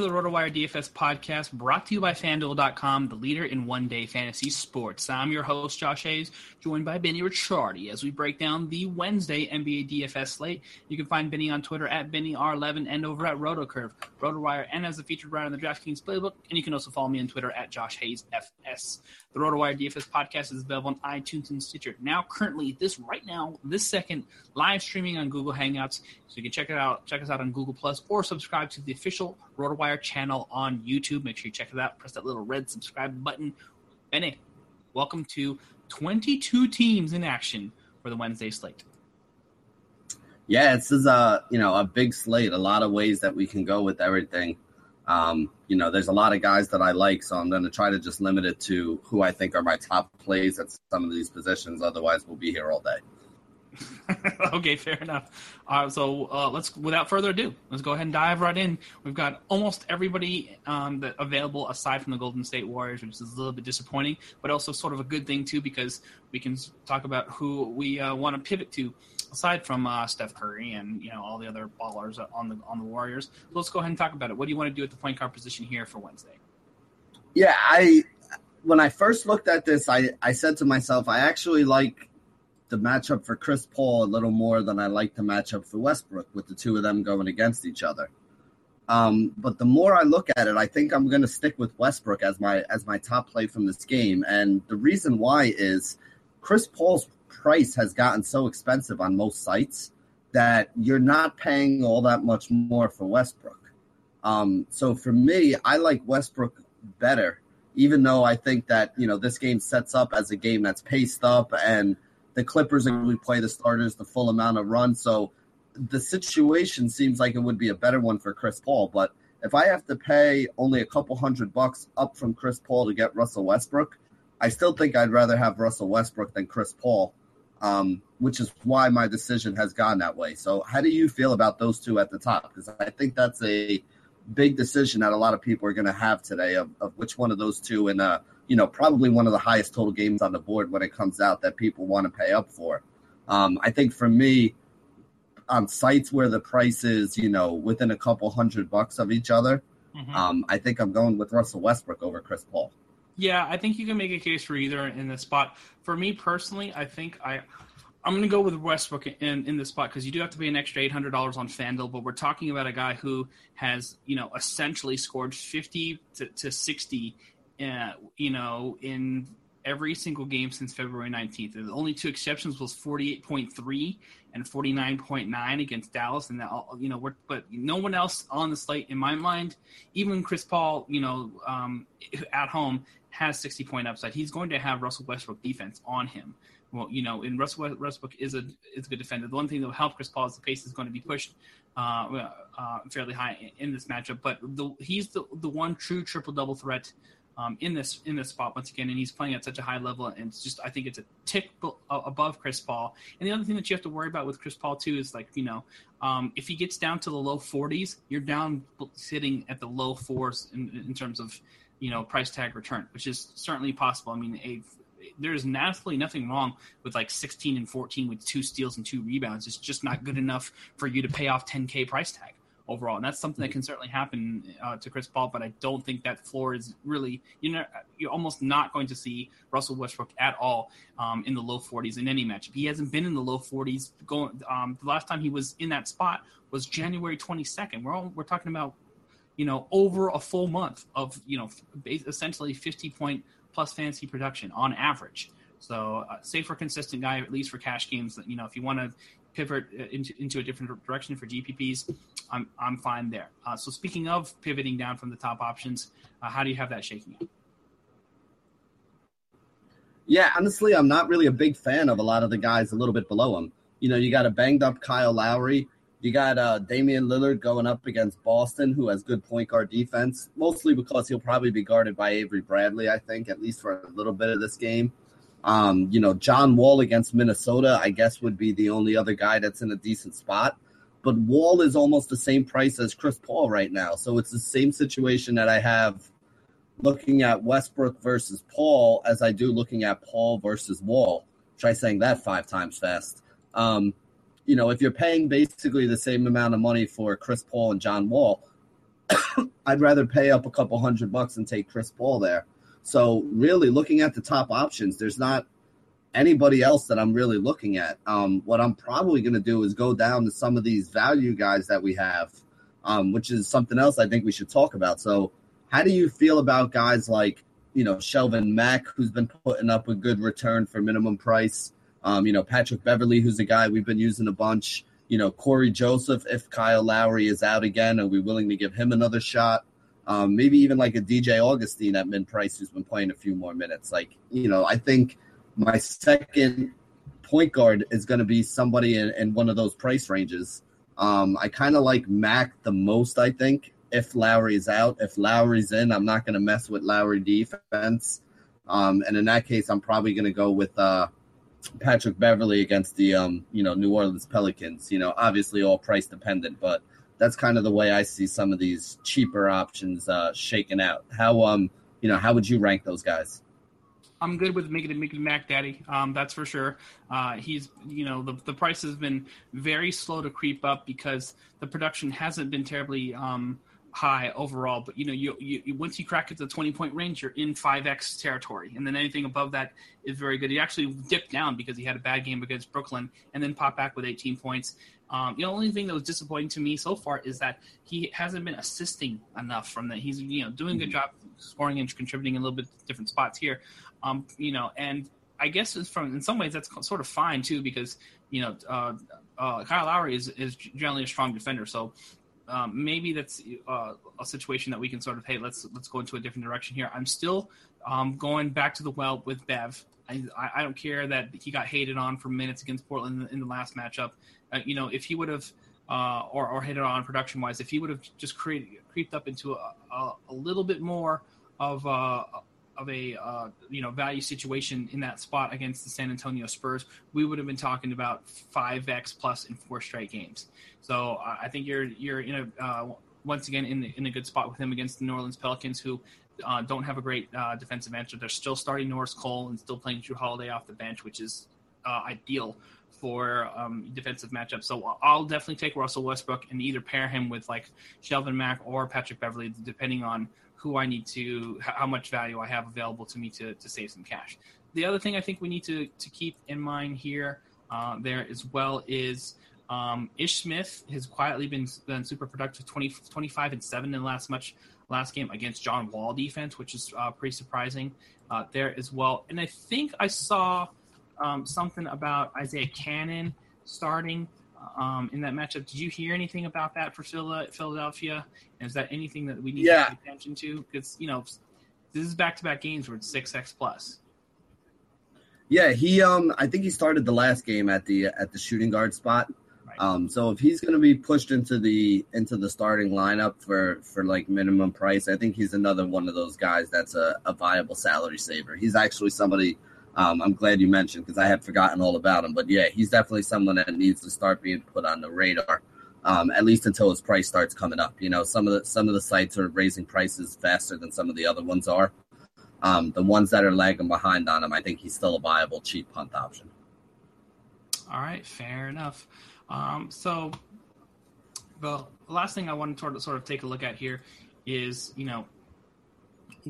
To the RotoWire DFS podcast brought to you by FanDuel.com, the leader in one day fantasy sports. I'm your host, Josh Hayes, joined by Benny Ricciardi as we break down the Wednesday NBA DFS slate. You can find Benny on Twitter at BennyR11 and over at RotoCurve, RotoWire, and as a featured writer on the DraftKings playbook. And you can also follow me on Twitter at Josh Hayes FS. The RotoWire DFS podcast is available on iTunes and Stitcher. Now, currently, this right now, this second, live streaming on Google Hangouts. So you can check it out, check us out on Google Plus, or subscribe to the official RotoWire channel on YouTube. Make sure you check it out. Press that little red subscribe button. Benny, welcome to 22 teams in action for the Wednesday slate. Yeah, this is a you know a big slate. A lot of ways that we can go with everything. Um, you know, there's a lot of guys that I like, so I'm going to try to just limit it to who I think are my top plays at some of these positions. Otherwise, we'll be here all day. okay, fair enough. Uh, so uh, let's, without further ado, let's go ahead and dive right in. We've got almost everybody um, that available aside from the Golden State Warriors, which is a little bit disappointing, but also sort of a good thing too because we can talk about who we uh, want to pivot to aside from uh, Steph Curry and you know all the other ballers on the on the Warriors. So let's go ahead and talk about it. What do you want to do at the point guard position here for Wednesday? Yeah, I when I first looked at this, I I said to myself, I actually like the matchup for Chris Paul a little more than I like the matchup for Westbrook with the two of them going against each other. Um, but the more I look at it, I think I'm going to stick with Westbrook as my as my top play from this game. And the reason why is Chris Paul's price has gotten so expensive on most sites that you're not paying all that much more for Westbrook. Um, so for me, I like Westbrook better, even though I think that you know this game sets up as a game that's paced up and the Clippers are we play the starters the full amount of run. So the situation seems like it would be a better one for Chris Paul. But if I have to pay only a couple hundred bucks up from Chris Paul to get Russell Westbrook, I still think I'd rather have Russell Westbrook than Chris Paul. um, which is why my decision has gone that way. So, how do you feel about those two at the top? Because I think that's a big decision that a lot of people are going to have today of, of which one of those two, in uh, you know, probably one of the highest total games on the board when it comes out that people want to pay up for. Um, I think for me, on sites where the price is, you know, within a couple hundred bucks of each other, mm-hmm. um, I think I'm going with Russell Westbrook over Chris Paul. Yeah, I think you can make a case for either in this spot. For me personally, I think I I'm going to go with Westbrook in in this spot because you do have to pay an extra eight hundred dollars on Fanduel, but we're talking about a guy who has you know essentially scored fifty to, to sixty, uh, you know, in every single game since February 19th. The only two exceptions was 48.3 and 49.9 against Dallas, and that all, you know, but no one else on the slate in my mind, even Chris Paul, you know, um, at home has 60 point upside. He's going to have Russell Westbrook defense on him. Well, you know, and Russell Westbrook is a is a good defender. The one thing that will help Chris Paul is the pace is going to be pushed uh, uh, fairly high in this matchup. But the, he's the the one true triple double threat um, in this in this spot once again, and he's playing at such a high level, and it's just I think it's a tick above Chris Paul. And the other thing that you have to worry about with Chris Paul too is like you know um, if he gets down to the low 40s, you're down sitting at the low fours in, in terms of you know price tag return, which is certainly possible. I mean, a, there's absolutely nothing wrong with like 16 and 14 with two steals and two rebounds. It's just not good enough for you to pay off 10k price tag overall, and that's something that can certainly happen uh, to Chris Paul. But I don't think that floor is really you know you're almost not going to see Russell Westbrook at all um, in the low 40s in any matchup. He hasn't been in the low 40s. Going um, the last time he was in that spot was January 22nd. We're all, we're talking about you know, over a full month of, you know, essentially 50 point plus fantasy production on average. So, uh, safer, consistent guy, at least for cash games. That you know, if you want to pivot uh, into, into a different direction for GPPs, I'm I'm fine there. Uh, so, speaking of pivoting down from the top options, uh, how do you have that shaking out? Yeah, honestly, I'm not really a big fan of a lot of the guys a little bit below him. You know, you got a banged up Kyle Lowry. You got uh, Damian Lillard going up against Boston, who has good point guard defense, mostly because he'll probably be guarded by Avery Bradley, I think, at least for a little bit of this game. Um, you know, John Wall against Minnesota, I guess, would be the only other guy that's in a decent spot. But Wall is almost the same price as Chris Paul right now. So it's the same situation that I have looking at Westbrook versus Paul as I do looking at Paul versus Wall. Try saying that five times fast. Um, you know, if you're paying basically the same amount of money for Chris Paul and John Wall, I'd rather pay up a couple hundred bucks and take Chris Paul there. So really looking at the top options, there's not anybody else that I'm really looking at. Um, what I'm probably going to do is go down to some of these value guys that we have, um, which is something else I think we should talk about. So how do you feel about guys like, you know, Shelvin Mack, who's been putting up a good return for minimum price? Um, you know, Patrick Beverley, who's a guy we've been using a bunch. You know, Cory Joseph, if Kyle Lowry is out again, are we willing to give him another shot? Um, maybe even like a DJ Augustin at mid price who's been playing a few more minutes. Like, you know, I think my second point guard is going to be somebody in, in, one of those price ranges. Um, I kind of like Mack the most, I think, if Lowry is out. If Lowry's in, I'm not going to mess with Lowry defense. Um, and in that case, I'm probably going to go with uh, Patrick Beverley against the um, you know New Orleans Pelicans. You know, obviously all price dependent, but that's kind of the way I see some of these cheaper options uh, shaken out. How um you know how would you rank those guys? I'm good with making it Mac Daddy. Um, that's for sure. Uh, he's you know the the price has been very slow to creep up because the production hasn't been terribly um, high overall, but you know, you, you once you crack it to the twenty point range, you're in five x territory, and then anything above that is very good. He actually dipped down because he had a bad game against Brooklyn, and then popped back with eighteen points. Um, the only thing that was disappointing to me so far is that he hasn't been assisting enough from that. He's you know doing a good mm-hmm. job scoring and contributing a little bit different spots here. Um, you know, and I guess it's from in some ways that's sort of fine too because you know uh, uh, Kyle Lowry is is generally a strong defender, so um, maybe that's uh, a situation that we can sort of hey let's let's go into a different direction here. I'm still um, going back to the well with Bev. I, I don't care that he got hated on for minutes against Portland in the last matchup. Uh, you know, if he would have uh, or or hated on production wise, if he would have just created creeped up into a, a, a little bit more of uh, of a uh, you know value situation in that spot against the San Antonio Spurs, we would have been talking about five x plus in four straight games. So I think you're you're in a uh, once again in in a good spot with him against the New Orleans Pelicans, who uh, don't have a great uh, defensive answer. They're still starting Norris Cole and still playing Jrue Holiday off the bench, which is uh, ideal for um, defensive matchups. So I'll definitely take Russell Westbrook and either pair him with like Shelvin Mack or Patrick Beverley, depending on who I need to, how much value I have available to me to, to save some cash. The other thing I think we need to, to keep in mind here, uh, there as well, is um, Ish Smith has quietly been, been super productive, 20, 25 and 7 in the last much last game against John Wall defense, which is uh, pretty surprising uh, there as well. And I think I saw um, something about Isaiah Canaan starting um, in that matchup. Did you hear anything about that for Philadelphia? And is that anything that we need yeah. to pay attention to? Because you know, this is back to back games where it's six x plus. Yeah, he um I think he started the last game at the at the shooting guard spot. Um, so if he's going to be pushed into the into the starting lineup for for like minimum price, I think he's another one of those guys that's a, a viable salary saver. He's actually somebody um, I'm glad you mentioned because I had forgotten all about him. But yeah, he's definitely someone that needs to start being put on the radar, um, at least until his price starts coming up. You know, some of the some of the sites are raising prices faster than some of the other ones are. Um, the ones that are lagging behind on him, I think he's still a viable cheap punt option. All right, fair enough. Um, so the last thing I want to sort of take a look at here is, you know,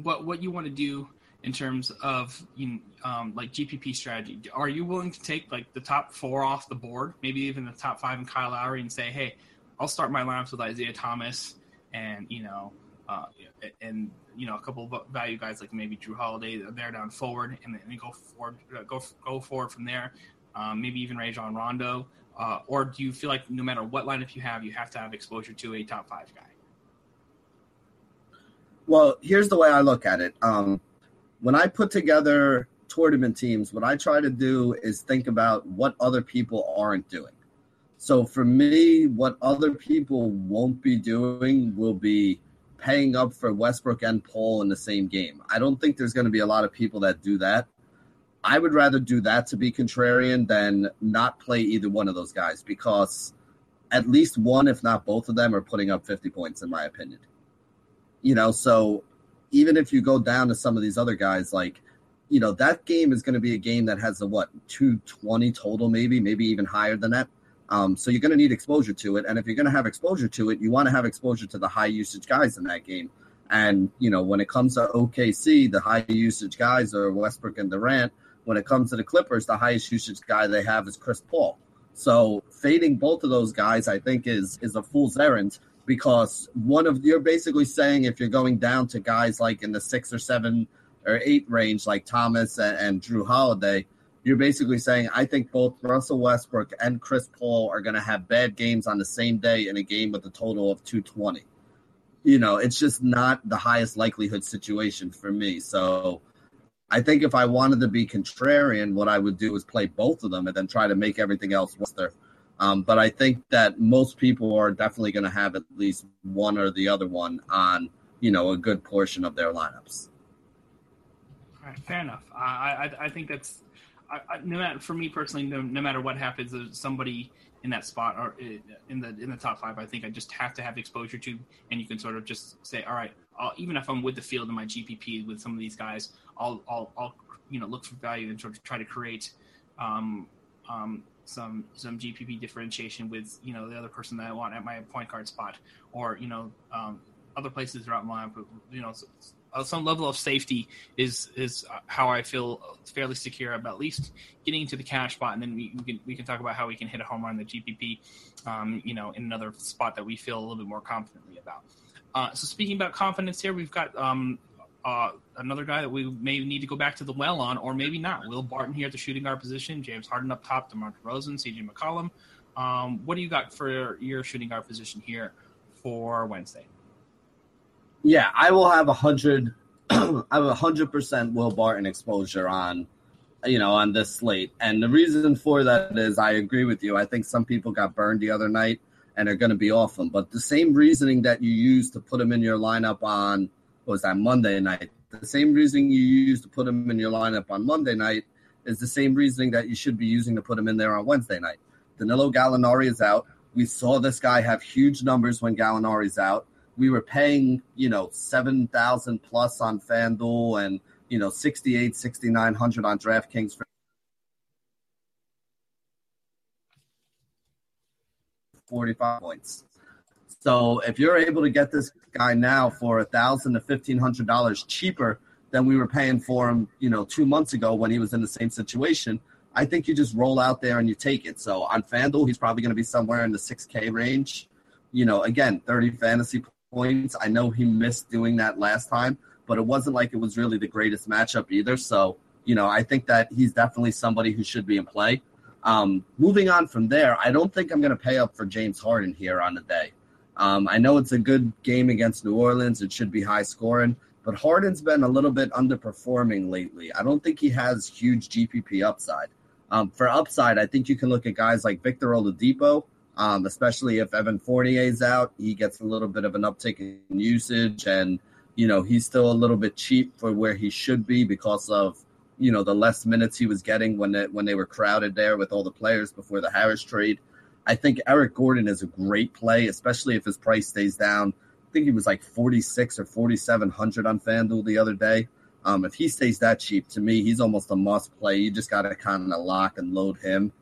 what what you want to do in terms of you know, um, like GPP strategy. Are you willing to take like the top four off the board, maybe even the top five in Kyle Lowry, and say, hey, I'll start my lineups with Isaiah Thomas and you know, uh, and you know a couple of value guys like maybe Jrue Holiday there down forward, and then go forward, uh, go go forward from there. Um, maybe even Rajon Rondo, uh, or do you feel like no matter what lineup you have, you have to have exposure to a top five guy? Well, here's the way I look at it. Um, when I put together tournament teams, what I try to do is think about what other people aren't doing. So for me, what other people won't be doing will be paying up for Westbrook and Paul in the same game. I don't think there's going to be a lot of people that do that. I would rather do that to be contrarian than not play either one of those guys because at least one, if not both of them, are putting up 50 points, in my opinion. You know, so even if you go down to some of these other guys, like, you know, that game is going to be a game that has a what, 220 total, maybe, maybe even higher than that. Um, so you're going to need exposure to it. And if you're going to have exposure to it, you want to have exposure to the high usage guys in that game. And, you know, when it comes to OKC, the high usage guys are Westbrook and Durant. When it comes to the Clippers, the highest usage guy they have is Chris Paul. So fading both of those guys, I think, is is a fool's errand because one of you're basically saying if you're going down to guys like in the six or seven or eight range, like Thomas and, and Jrue Holiday, you're basically saying I think both Russell Westbrook and Chris Paul are going to have bad games on the same day in a game with a total of 220. You know, it's just not the highest likelihood situation for me. So I think if I wanted to be contrarian, what I would do is play both of them and then try to make everything else worse. there. Um, but I think that most people are definitely going to have at least one or the other one on, you know, a good portion of their lineups. All right, fair enough. I I, I think that's I, I, no matter for me personally, no, no matter what happens, somebody in that spot or in the in the top five. I think I just have to have exposure to, and you can sort of just say, all right, I'll, even if I'm with the field in my GPP with some of these guys, I'll I'll, I'll you know look for value and sort of try to create um, um, some some GPP differentiation with you know the other person that I want at my point guard spot, or you know um, other places throughout my you know uh, some level of safety is is how I feel fairly secure about at least getting to the cash spot, and then we, we can we can talk about how we can hit a home run in the GPP, um, you know, in another spot that we feel a little bit more confidently about. Uh, so speaking about confidence here, we've got um, uh, another guy that we may need to go back to the well on, or maybe not. Will Barton here at the shooting guard position, James Harden up top, DeMar DeRozan, CJ McCollum. Um, what do you got for your shooting guard position here for Wednesday? Yeah, I will have a hundred. I have a hundred percent Will Barton exposure on, you know, on this slate, and the reason for that is I agree with you. I think some people got burned the other night and are going to be off them, but the same reasoning that you used to put them in your lineup on was that Monday night. The same reasoning you used to put him in your lineup on Monday night is the same reasoning that you should be using to put him in there on Wednesday night. Danilo Gallinari is out. We saw this guy have huge numbers when Gallinari's out. We were paying, you know, 7,000 plus on FanDuel and, you know, 68, 6,900 on DraftKings for 45 points. So if you're able to get this guy now for a thousand to fifteen hundred dollars cheaper than we were paying for him, you know, two months ago when he was in the same situation, I think you just roll out there and you take it. So on FanDuel, he's probably going to be somewhere in the six K range. You know, again, thirty fantasy points. I know he missed doing that last time, but it wasn't like it was really the greatest matchup either. So you know, I think that he's definitely somebody who should be in play. Um, moving on from there, I don't think I'm going to pay up for James Harden here on the day. Um, I know it's a good game against New Orleans. It should be high scoring, but Harden's been a little bit underperforming lately. I don't think he has huge GPP upside. Um, for upside, I think you can look at guys like Victor Oladipo, um, especially if Evan Fournier's out. He gets a little bit of an uptick in usage, and you know he's still a little bit cheap for where he should be because of you know the less minutes he was getting when they, when they were crowded there with all the players before the Harris trade. I think Eric Gordon is a great play, especially if his price stays down. I think he was like 46 or 4700 on FanDuel the other day. Um, if he stays that cheap, to me, he's almost a must play. You just got to kind of lock and load him,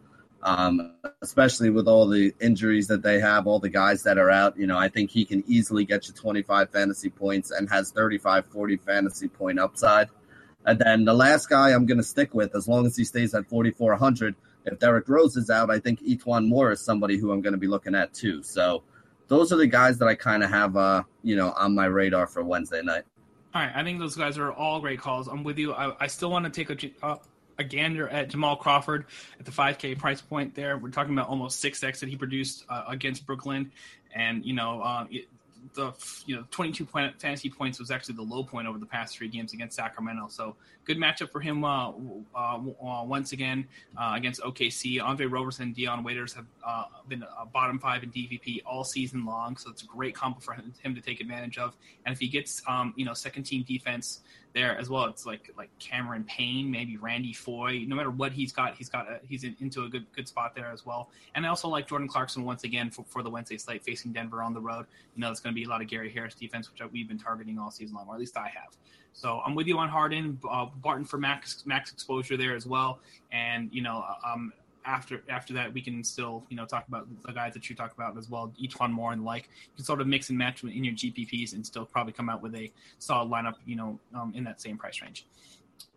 um, especially with all the injuries that they have, all the guys that are out. You know, I think he can easily get you 25 fantasy points and has 35, 40 fantasy point upside. And then the last guy I'm going to stick with, as long as he stays at 4,400, if Derrick Rose is out, I think E'Twaun Moore is somebody who I'm going to be looking at too. So those are the guys that I kind of have, uh, you know, on my radar for Wednesday night. All right, I think those guys are all great calls. I'm with you. I, I still want to take a, uh, a gander at Jamal Crawford at the 5K price point. There, we're talking about almost six X that he produced uh, against Brooklyn, and you know, uh, it, the you know 22 point, fantasy points was actually the low point over the past three games against Sacramento. So good matchup for him uh, uh, uh, once again uh, against OKC. Andre Roberson, Dion Waiters have uh, been a bottom five in DVP all season long, so it's a great combo for him, him to take advantage of. And if he gets um, you know second team defense there as well. It's like like Cameron Payne, maybe Randy Foye. No matter what he's got, he's got a, he's in, into a good good spot there as well. And I also like Jordan Clarkson once again for, for the Wednesday slate facing Denver on the road. You know, it's going to be a lot of Gary Harris defense, which we've been targeting all season long, or at least I have. So I'm with you on Harden, uh, Barton for max max exposure there as well. And you know, um, after after that, we can still you know talk about the guys that you talk about as well, E'Twaun Moore and the like. You can sort of mix and match in your GPPs and still probably come out with a solid lineup, you know, um, in that same price range.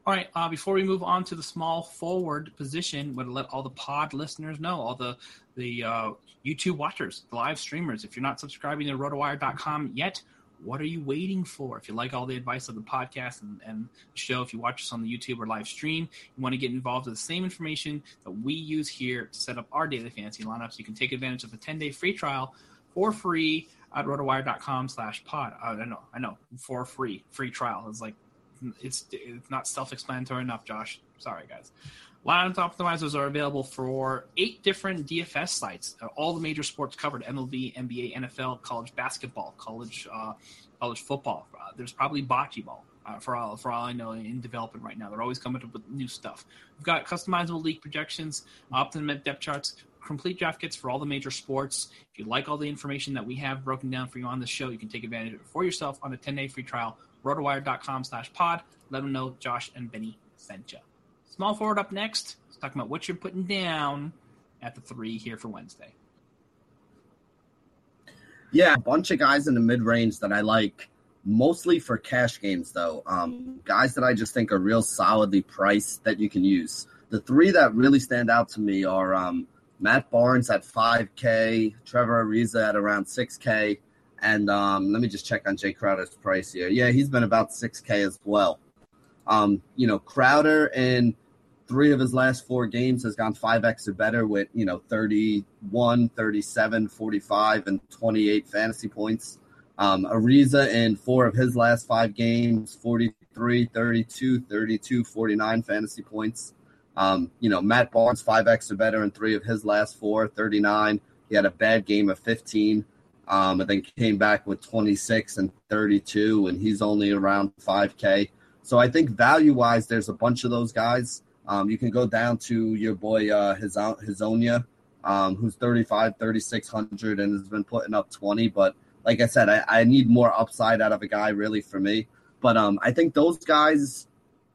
All right. Uh, before we move on to the small forward position, would let all the pod listeners know, all the the uh, YouTube watchers, the live streamers. If you're not subscribing to RotoWire.com yet, what are you waiting for? If you like all the advice of the podcast and, and show, if you watch us on the YouTube or live stream, you want to get involved with the same information that we use here to set up our daily fantasy lineups, you can take advantage of a 10 day free trial for free at rotowire.com slash pod. Uh, I know, I know, for free, free trial. It's like, it's, it's not self explanatory enough, Josh. Sorry, guys. Lineup optimizers are available for eight different DFS sites. All the major sports covered: MLB, NBA, NFL, college basketball, college uh, college football. Uh, there's probably bocce ball. Uh, for all for all I know, in development right now, they're always coming up with new stuff. We've got customizable league projections, optimum depth charts, complete draft kits for all the major sports. If you like all the information that we have broken down for you on the show, you can take advantage of it for yourself on a 10-day free trial. Rotowire.com slash pod. Let them know Josh and Benny sent you. Small forward up next. Let's talk about what you're putting down at the three here for Wednesday. Yeah, a bunch of guys in the mid range that I like, mostly for cash games, though. Um, guys that I just think are real solidly priced that you can use. The three that really stand out to me are um, Matt Barnes at 5K, Trevor Ariza at around 6K, and um, let me just check on Jae Crowder's price here. Yeah, he's been about 6K as well. Um, you know, Crowder in three of his last four games has gone 5x or better with, you know, 31, 37, 45, and 28 fantasy points. Um, Ariza in four of his last five games, 43, 32, 32, 49 fantasy points. Um, you know, Matt Barnes, 5x or better in three of his last four, 39. He had a bad game of 15, um, and then came back with 26 and 32, and he's only around 5K. So I think value wise, there's a bunch of those guys. Um, you can go down to your boy uh, Hezonja, um, who's 35, 3600 and has been putting up 20. But like I said, I, I need more upside out of a guy really for me. But um, I think those guys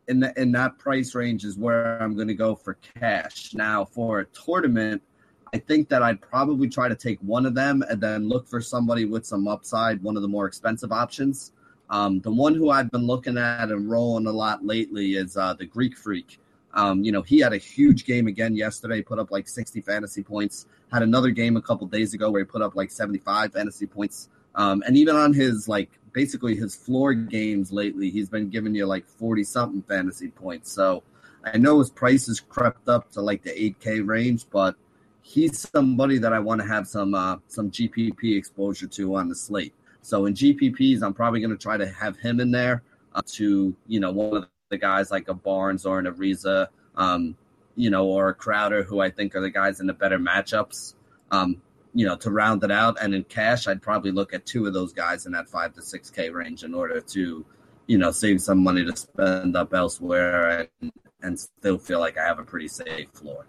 in the, in that price range is where I'm going to go for cash. Now for a tournament, I think that I'd probably try to take one of them and then look for somebody with some upside, one of the more expensive options. Um, the one who I've been looking at and rolling a lot lately is uh, the Greek Freak. Um, you know, he had a huge game again yesterday, put up like 60 fantasy points. Had another game a couple days ago where he put up like 75 fantasy points. Um, and even on his like basically his floor games lately, he's been giving you like 40 something fantasy points. So I know his price has crept up to like the 8K range, but he's somebody that I want to have some uh, some GPP exposure to on the slate. So in GPPs, I'm probably going to try to have him in there uh, to you know one of the guys like a Barnes or an Ariza, um, you know, or a Crowder, who I think are the guys in the better matchups. Um, you know, to round it out. And in cash, I'd probably look at two of those guys in that five to six K range in order to, you know, save some money to spend up elsewhere and, and still feel like I have a pretty safe floor.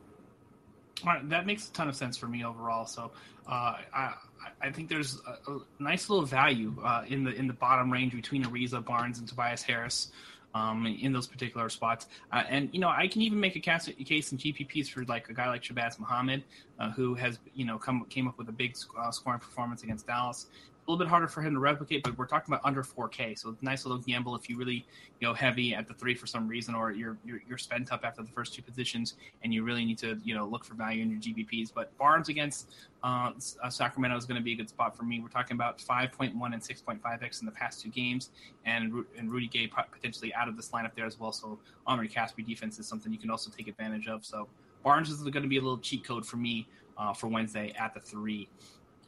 All right, that makes a ton of sense for me overall. So uh, I I think there's a, a nice little value uh, in the in the bottom range between Ariza Barnes and Tobias Harris um, in those particular spots. Uh, and you know, I can even make a case, case in GPPs for like a guy like Shabazz Muhammad, uh, who has you know come came up with a big uh, scoring performance against Dallas a little bit harder for him to replicate, but we're talking about under 4K, so nice little gamble if you really go heavy at the three for some reason, or you're, you're you're spent up after the first two positions, and you really need to you know look for value in your GPPs. But Barnes against uh, uh, Sacramento is going to be a good spot for me. We're talking about 5.1 and 6.5x in the past two games, and and Rudy Gay potentially out of this lineup there as well. So Omri Caspi defense is something you can also take advantage of. So Barnes is going to be a little cheat code for me uh, for Wednesday at the three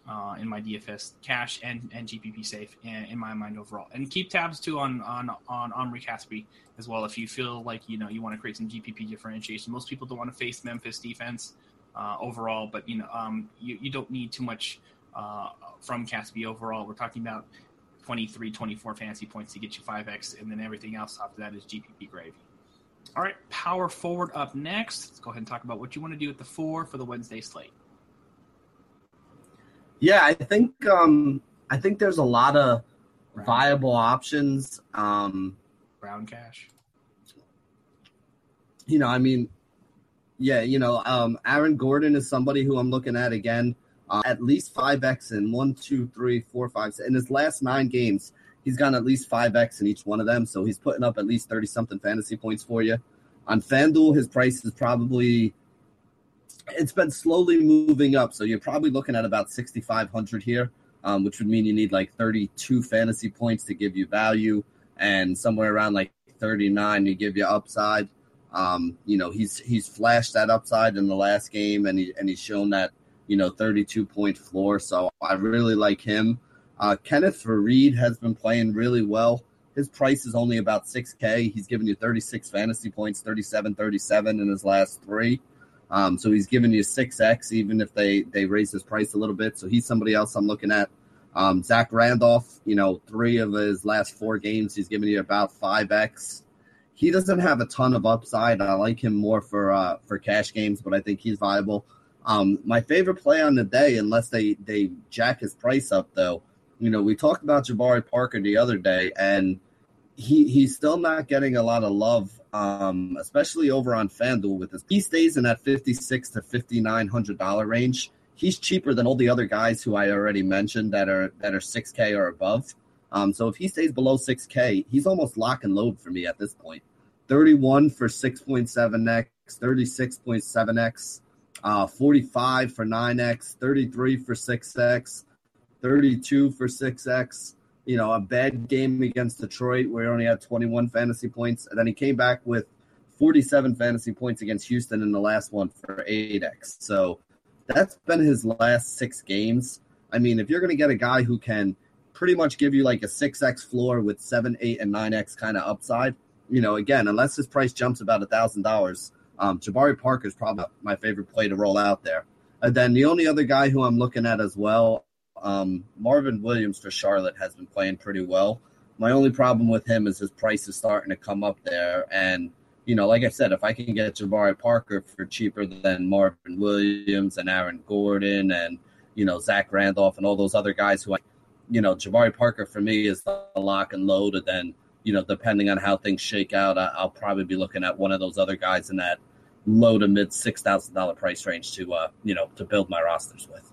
uh, in my DFS cash and, and GPP safe in, in, my mind overall. And keep tabs too on on on Omri Caspi as well if you feel like you know you want to create some GPP differentiation. Most people don't want to face Memphis defense uh, overall, but you know um, you, you don't need too much uh, from Caspi overall. We're talking about 23, 24 fantasy points to get you 5x, and then everything else after that is GPP gravy. All right, power forward up next. Let's go ahead and talk about what you want to do with the four for the Wednesday slate. Yeah, I think um, I think there's a lot of Brown. viable options. Um, Brown cash. You know, I mean, yeah, you know, um, Aaron Gordon is somebody who I'm looking at again. Uh, at least five X in one, two, three, four, five. In his last nine games, he's gotten at least five X in each one of them. So he's putting up at least thirty something fantasy points for you. On FanDuel, his price is probably it's been slowly moving up. So you're probably looking at about 6,500 here, um, which would mean you need like 32 fantasy points to give you value, and somewhere around like 39 to give you upside. Um, you know, he's he's flashed that upside in the last game, and he and he's shown that you know 32 point floor. So I really like him. Uh, Kenneth Faried has been playing really well. His price is only about 6K. He's given you 36 fantasy points, 37, 37 in his last three. Um, so he's giving you six X, even if they they raise his price a little bit. So he's somebody else I'm looking at. Um, Zach Randolph, you know, three of his last four games, he's giving you about five X. He doesn't have a ton of upside. I like him more for uh, for cash games, but I think he's viable. Um, my favorite play on the day, unless they they jack his price up, though, you know, we talked about Jabari Parker the other day, and he he's still not getting a lot of love um, especially over on FanDuel with his. He stays in that fifty six to fifty nine hundred dollar range. He's cheaper than all the other guys who I already mentioned that are that are six K or above. Um, so if he stays below six K, he's almost lock and load for me at this point. Thirty one for six point seven x, thirty six point seven x, uh, forty five for nine x, thirty three for six x, thirty two for six x you know, a bad game against Detroit where he only had 21 fantasy points. And then he came back with 47 fantasy points against Houston in the last one for 8x. So that's been his last six games. I mean, if you're going to get a guy who can pretty much give you like a 6x floor with 7, 8, and 9x kind of upside, you know, again, unless his price jumps about a $1,000, um, Jabari Parker is probably my favorite play to roll out there. And then the only other guy who I'm looking at as well um, Marvin Williams for Charlotte has been playing pretty well. My only problem with him is his price is starting to come up there. And, you know, like I said, if I can get Jabari Parker for cheaper than Marvin Williams and Aaron Gordon and, you know, Zach Randolph and all those other guys who I, you know, Jabari Parker for me is the lock and load. And then, you know, depending on how things shake out, I, will probably be looking at one of those other guys in that low to mid six thousand dollar price range to, uh, you know, to build my rosters with.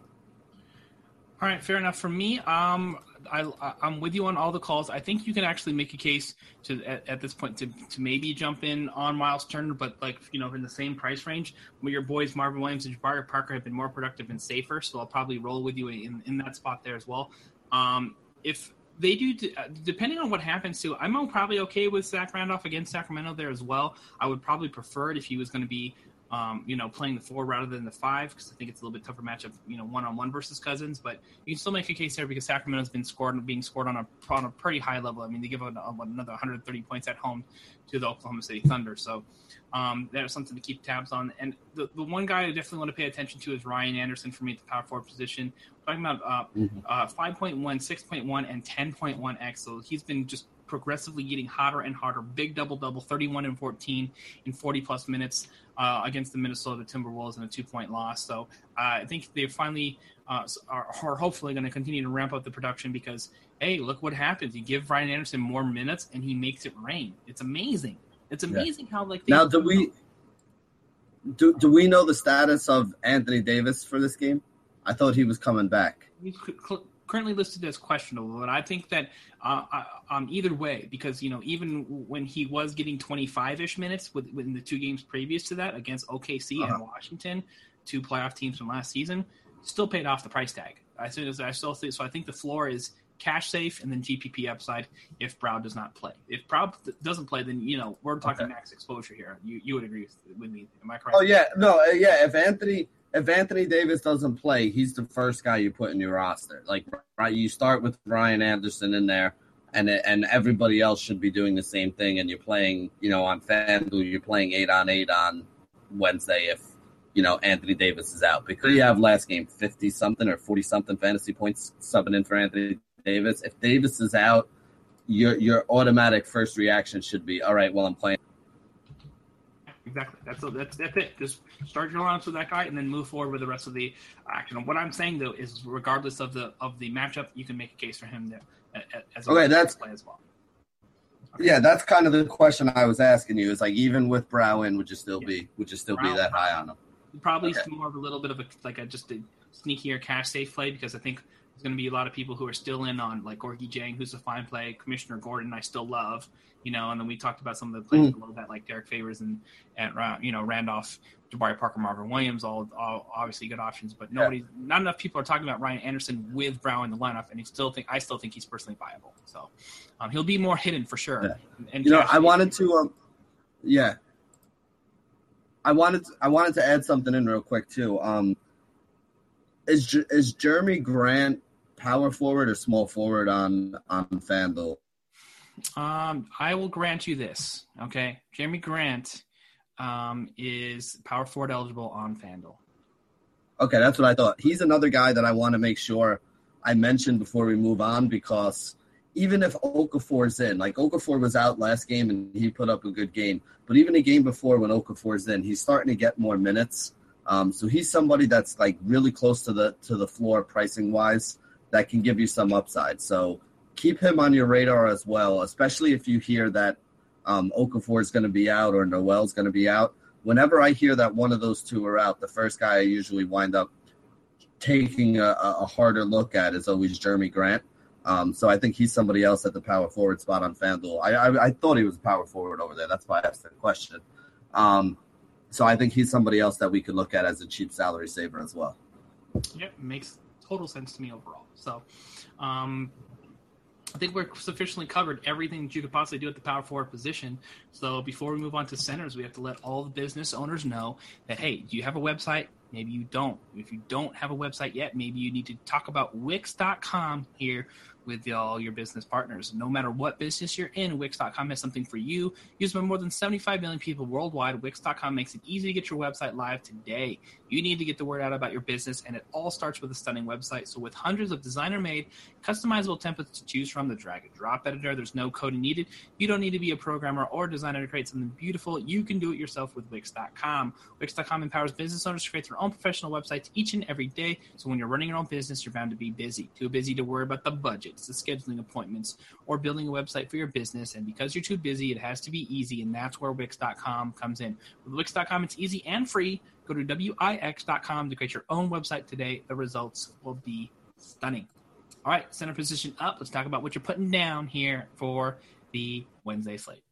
All right, fair enough. For me, um, I, I'm with you on all the calls. I think you can actually make a case to at, at, this point to, to maybe jump in on Miles Turner, but like you know in the same price range. Where your boys Marvin Williams and Jabari Parker have been more productive and safer, so I'll probably roll with you in, in that spot there as well. Um, if they do, depending on what happens to, I'm probably okay with Zach Randolph against Sacramento there as well. I would probably prefer it if he was going to be um, you know, playing the four rather than the five because I think it's a little bit tougher matchup, you know, one on one versus Cousins. But you can still make a case there because Sacramento's been scored being scored on a on a pretty high level. I mean, they give another 130 points at home to the Oklahoma City Thunder, so um, there's something to keep tabs on. And the, the one guy I definitely want to pay attention to is Ryan Anderson for me at the power forward position. We're talking about uh, mm-hmm. uh, 5.1, 6.1, and 10.1 x. So he's been just progressively getting hotter and hotter. Big double double, 31 and 14 in 40 plus minutes uh, against the Minnesota Timberwolves in a two point loss. So uh, I think they finally uh, are, are, hopefully going to continue to ramp up the production because, hey, look what happens. You give Ryan Anderson more minutes and he makes it rain. It's amazing. It's amazing yeah. how, like, now do we. Do, do we know the status of Anthony Davis for this game? I thought he was coming back currently listed as questionable, but I think that uh, uh, um, either way, because you know even when he was getting 25ish minutes with, within the two games previous to that against OKC uh-huh. and Washington, two playoff teams from last season, still paid off the price tag. I think I still think so. I think the floor is cash safe and then GPP upside if Brow does not play. If Brow doesn't play, then you know we're talking okay. max exposure here. You you would agree with me? Am I correct? Oh yeah, no, uh, yeah. If Anthony if Anthony Davis doesn't play, he's the first guy you put in your roster. Like right, you start with Ryan Anderson in there, and and everybody else should be doing the same thing. And you're playing, you know, on FanDuel, you're playing eight on eight on Wednesday if you know Anthony Davis is out because you have last game fifty something or forty something fantasy points subbing in for Anthony Davis. If Davis is out, your your automatic first reaction should be, all right, well I'm playing exactly. That's that's that's it. Just start your lineups with that guy, and then move forward with the rest of the action. What I'm saying though is, regardless of the of the matchup, you can make a case for him there as okay. That's play as well. Okay. Yeah, that's kind of the question I was asking you. Is like even with Brow, would you still yeah. be would you still Brow, be that high on him? Probably okay. more of a little bit of a like a just a sneakier cash safe play because I think there's going to be a lot of people who are still in on like Gorgui Dieng, who's a fine play. Commissioner Gordon, I still love, you know. And then we talked about some of the players mm. below that, like Derrick Favors and and you know Randolph, Jabari Parker, Marvin Williams, all, all obviously good options. But nobody, yeah. not enough people are talking about Ryan Anderson with Brow in the lineup, and he still think I still think he's personally viable. So um, he'll be more hidden for sure. Yeah. And you know, I wanted to, um, yeah. I wanted to, I wanted to add something in real quick too. Um, is is Jerami Grant power forward or small forward on on FanDuel? Um, I will grant you this. Okay, Jerami Grant um, is power forward eligible on FanDuel. Okay, that's what I thought. He's another guy that I want to make sure I mention before we move on because even if Okafor's in, like Okafor was out last game and he put up a good game, but even a game before when Okafor's in, he's starting to get more minutes. Um, so he's somebody that's like really close to the to the floor pricing wise that can give you some upside. So keep him on your radar as well, especially if you hear that um, Okafor is going to be out or Noel's going to be out. Whenever I hear that one of those two are out, the first guy I usually wind up taking a, a harder look at is always Jerami Grant. Um, so I think he's somebody else at the power forward spot on FanDuel. I, I, I thought he was a power forward over there. That's why I asked the question. Um, so I think he's somebody else that we could look at as a cheap salary saver as well. Yep, makes total sense to me overall. So, um, I think we're sufficiently covered everything that you could possibly do at the power forward position. So before we move on to centers, we have to let all the business owners know that hey, do you have a website? Maybe you don't. If you don't have a website yet, maybe you need to talk about Wix.com here with all your business partners. No matter what business you're in, Wix.com has something for you. Used by more than 75 million people worldwide, Wix.com makes it easy to get your website live today. You need to get the word out about your business, and it all starts with a stunning website. So, with hundreds of designer made, customizable templates to choose from, the drag and drop editor, there's no coding needed. You don't need to be a programmer or designer to create something beautiful. You can do it yourself with Wix.com. Wix.com empowers business owners to create their own professional websites each and every day. So, when you're running your own business, you're bound to be busy. Too busy to worry about the budgets, the scheduling appointments, or building a website for your business. And because you're too busy, it has to be easy. And that's where Wix.com comes in. With Wix.com, it's easy and free. Go to Wix.com to create your own website today. The results will be stunning. All right, center position up. Let's talk about what you're putting down here for the Wednesday slate.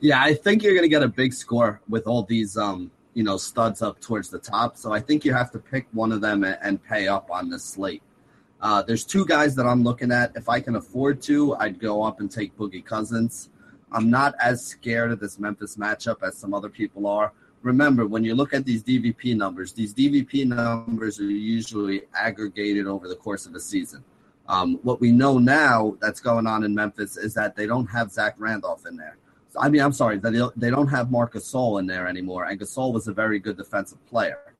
Yeah, I think you're going to get a big score with all these, um, you know, studs up towards the top. So I think you have to pick one of them and, pay up on this slate. Uh, there's two guys that I'm looking at. If I can afford to, I'd go up and take Boogie Cousins. I'm not as scared of this Memphis matchup as some other people are remember when you look at these DVP numbers, these DVP numbers are usually aggregated over the course of a season. Um, what we know now that's going on in Memphis is that they don't have Zach Randolph in there. I mean, I'm sorry, they don't have Marcus Gasol in there anymore, and Gasol was a very good defensive player.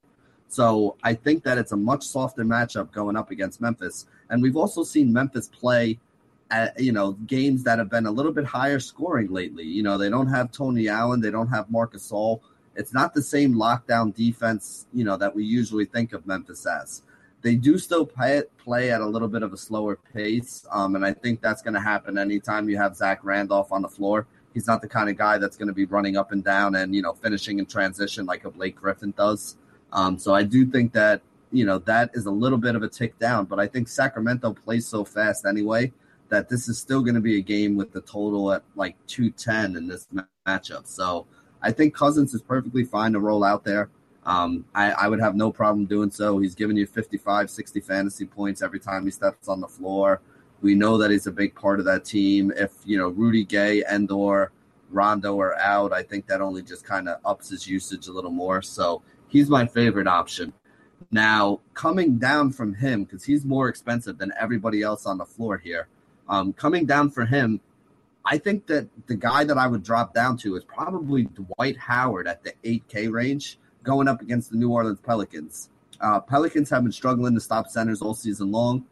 So I think that it's a much softer matchup going up against Memphis, and we've also seen Memphis play. At, you know games that have been a little bit higher scoring lately. You know they don't have Tony Allen, they don't have Marcus Gasol, it's not the same lockdown defense, you know, that we usually think of Memphis as. They do still play, play at a little bit of a slower pace, um, and I think that's going to happen anytime you have Zach Randolph on the floor. He's not the kind of guy that's going to be running up and down and you know finishing in transition like a Blake Griffin does. Um, so I do think that you know that is a little bit of a tick down, but I think Sacramento plays so fast anyway that this is still going to be a game with the total at like 210 in this matchup. So I think Cousins is perfectly fine to roll out there. Um, I, I, would have no problem doing so. He's giving you 55, 60 fantasy points every time he steps on the floor. We know that he's a big part of that team. If you know Rudy Gay and or Rondo are out, I think that only just kind of ups his usage a little more. So he's my favorite option. Now coming down from him because he's more expensive than everybody else on the floor here. Um, coming down for him, I think that the guy that I would drop down to is probably Dwight Howard at the 8K range going up against the New Orleans Pelicans. Uh, Pelicans have been struggling to stop centers all season long.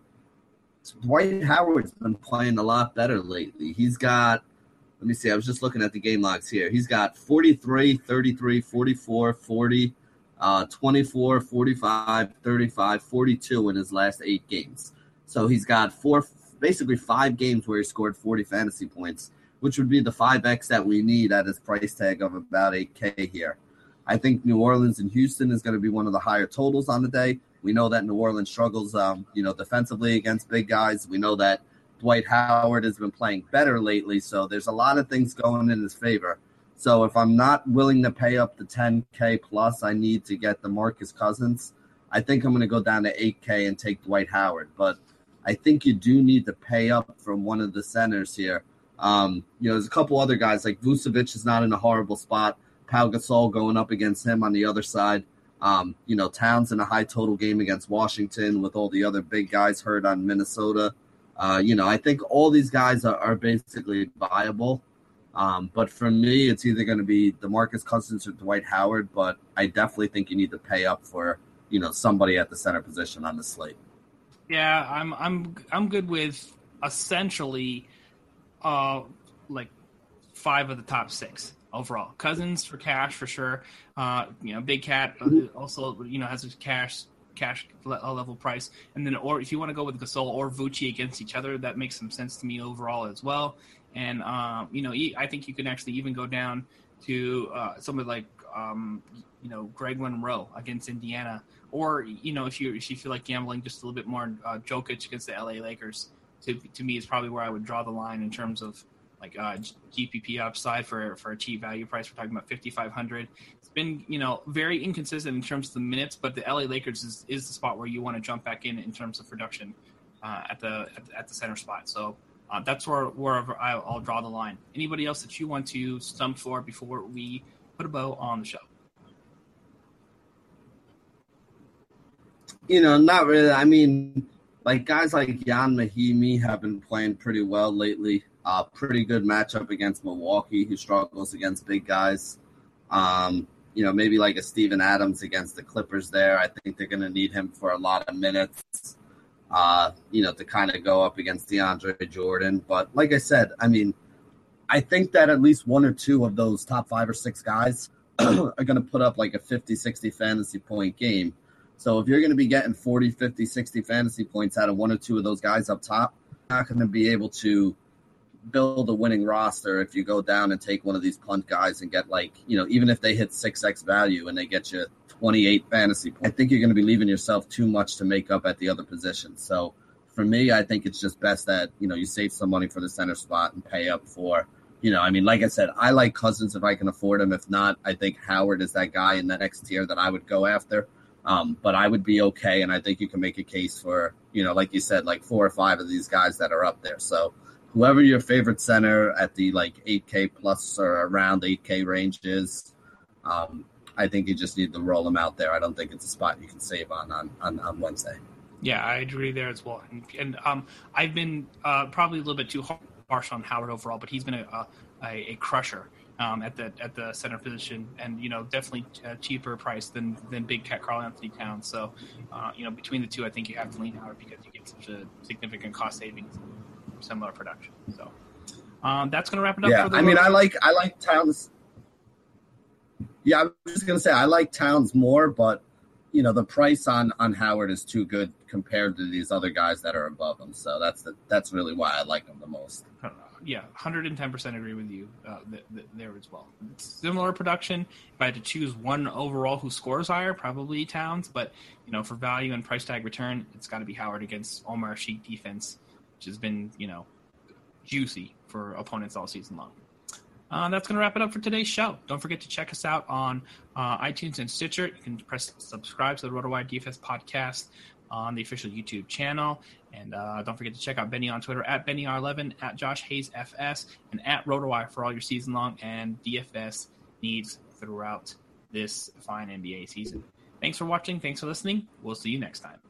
Dwight Howard's been playing a lot better lately. He's got, let me see, I was just looking at the game logs here. He's got 43, 33, 44, 40, uh, 24, 45, 35, 42 in his last eight games. So he's got four basically five games where he scored 40 fantasy points, which would be the 5x that we need at his price tag of about 8K here. I think New Orleans and Houston is going to be one of the higher totals on the day. We know that New Orleans struggles, um, you know, defensively against big guys. We know that Dwight Howard has been playing better lately, so there's a lot of things going in his favor. So if I'm not willing to pay up the 10K plus, I need to get DeMarcus Cousins. I think I'm going to go down to 8K and take Dwight Howard. But I think you do need to pay up from one of the centers here. Um, you know, there's a couple other guys like Vucevic is not in a horrible spot. Pau Gasol going up against him on the other side. Um, you know, Towns in a high total game against Washington with all the other big guys hurt on Minnesota. Uh, you know, I think all these guys are, are basically viable. Um, but for me, it's either going to be DeMarcus Cousins or Dwight Howard. But I definitely think you need to pay up for you know somebody at the center position on the slate. Yeah, I'm I'm I'm good with essentially uh like five of the top six overall. Cousins for cash for sure. Uh, you know, Big Cat uh, also you know has a cash cash level price, and then or if you want to go with Gasol or Vucci against each other, that makes some sense to me overall as well. And um, you know, I think you can actually even go down to uh, somebody like um, you know Greg Monroe against Indiana, or you know if you if you feel like gambling just a little bit more, uh, Jokic against the LA Lakers. To to me is probably where I would draw the line in terms of like uh, GPP upside for for a cheap value price. We're talking about fifty five hundred. It's been you know very inconsistent in terms of the minutes, but the LA Lakers is, is the spot where you want to jump back in in terms of production uh, at the at, at, the center spot. So. Uh, that's where wherever I'll, draw the line. Anybody else that you want to stump for before we put a bow on the show? You know, not really. I mean, like guys like Ian Mahinmi have been playing pretty well lately. Uh, pretty good matchup against Milwaukee, who struggles against big guys. Um, you know, maybe like a Steven Adams against the Clippers there. I think they're going to need him for a lot of minutes, uh, you know, to kind of go up against DeAndre Jordan. But like I said, I mean, I think that at least one or two of those top five or six guys are going to put up like a 50, 60 fantasy point game. So if you're going to be getting 40, 50, 60 fantasy points out of one or two of those guys up top, you're not going to be able to build a winning roster if you go down and take one of these punt guys and get like, you know, even if they hit 6x value and they get you 28 fantasy points, I think you're going to be leaving yourself too much to make up at the other positions. So for me, I think it's just best that, you know, you save some money for the center spot and pay up for, you know, I mean, like I said, I like Cousins if I can afford him. If not, I think Howard is that guy in the next tier that I would go after. Um, but I would be okay, and I think you can make a case for, you know, like you said, like four or five of these guys that are up there. So whoever your favorite center at the like 8K plus or around 8K range is, um, I think you just need to roll them out there. I don't think it's a spot you can save on on, on, on Wednesday. Yeah, I agree there as well. And, and um, I've been uh, probably a little bit too harsh on Howard overall, but he's been a, a, a crusher um, at the at the center position, and you know definitely a cheaper price than than Big Cat Karl-Anthony Towns. So, uh, you know between the two, I think you have to lean Howard because you get such a significant cost savings similar production. So um, that's going to wrap it up. Yeah, I mean, I like I like Towns. Yeah, I was just to say I like Towns more, but you know the price on on Howard is too good compared to these other guys that are above him. So that's the, that's really why I like him the most. Yeah, 110% agree with you uh, th- th- there as well. Similar production. If I had to choose one overall who scores higher, probably Towns. But you know, for value and price tag return, it's got to be Howard against Omer Asik defense which has been, you know, juicy for opponents all season long. Uh, that's going to wrap it up for today's show. Don't forget to check us out on uh, iTunes and Stitcher. You can press subscribe to the RotoWire DFS podcast on the official YouTube channel. And uh, don't forget to check out Benny on Twitter at BennyR11, at Josh Hayes FS, and at RotoWire for all your season long and DFS needs throughout this fine NBA season. Thanks for watching. Thanks for listening. We'll see you next time.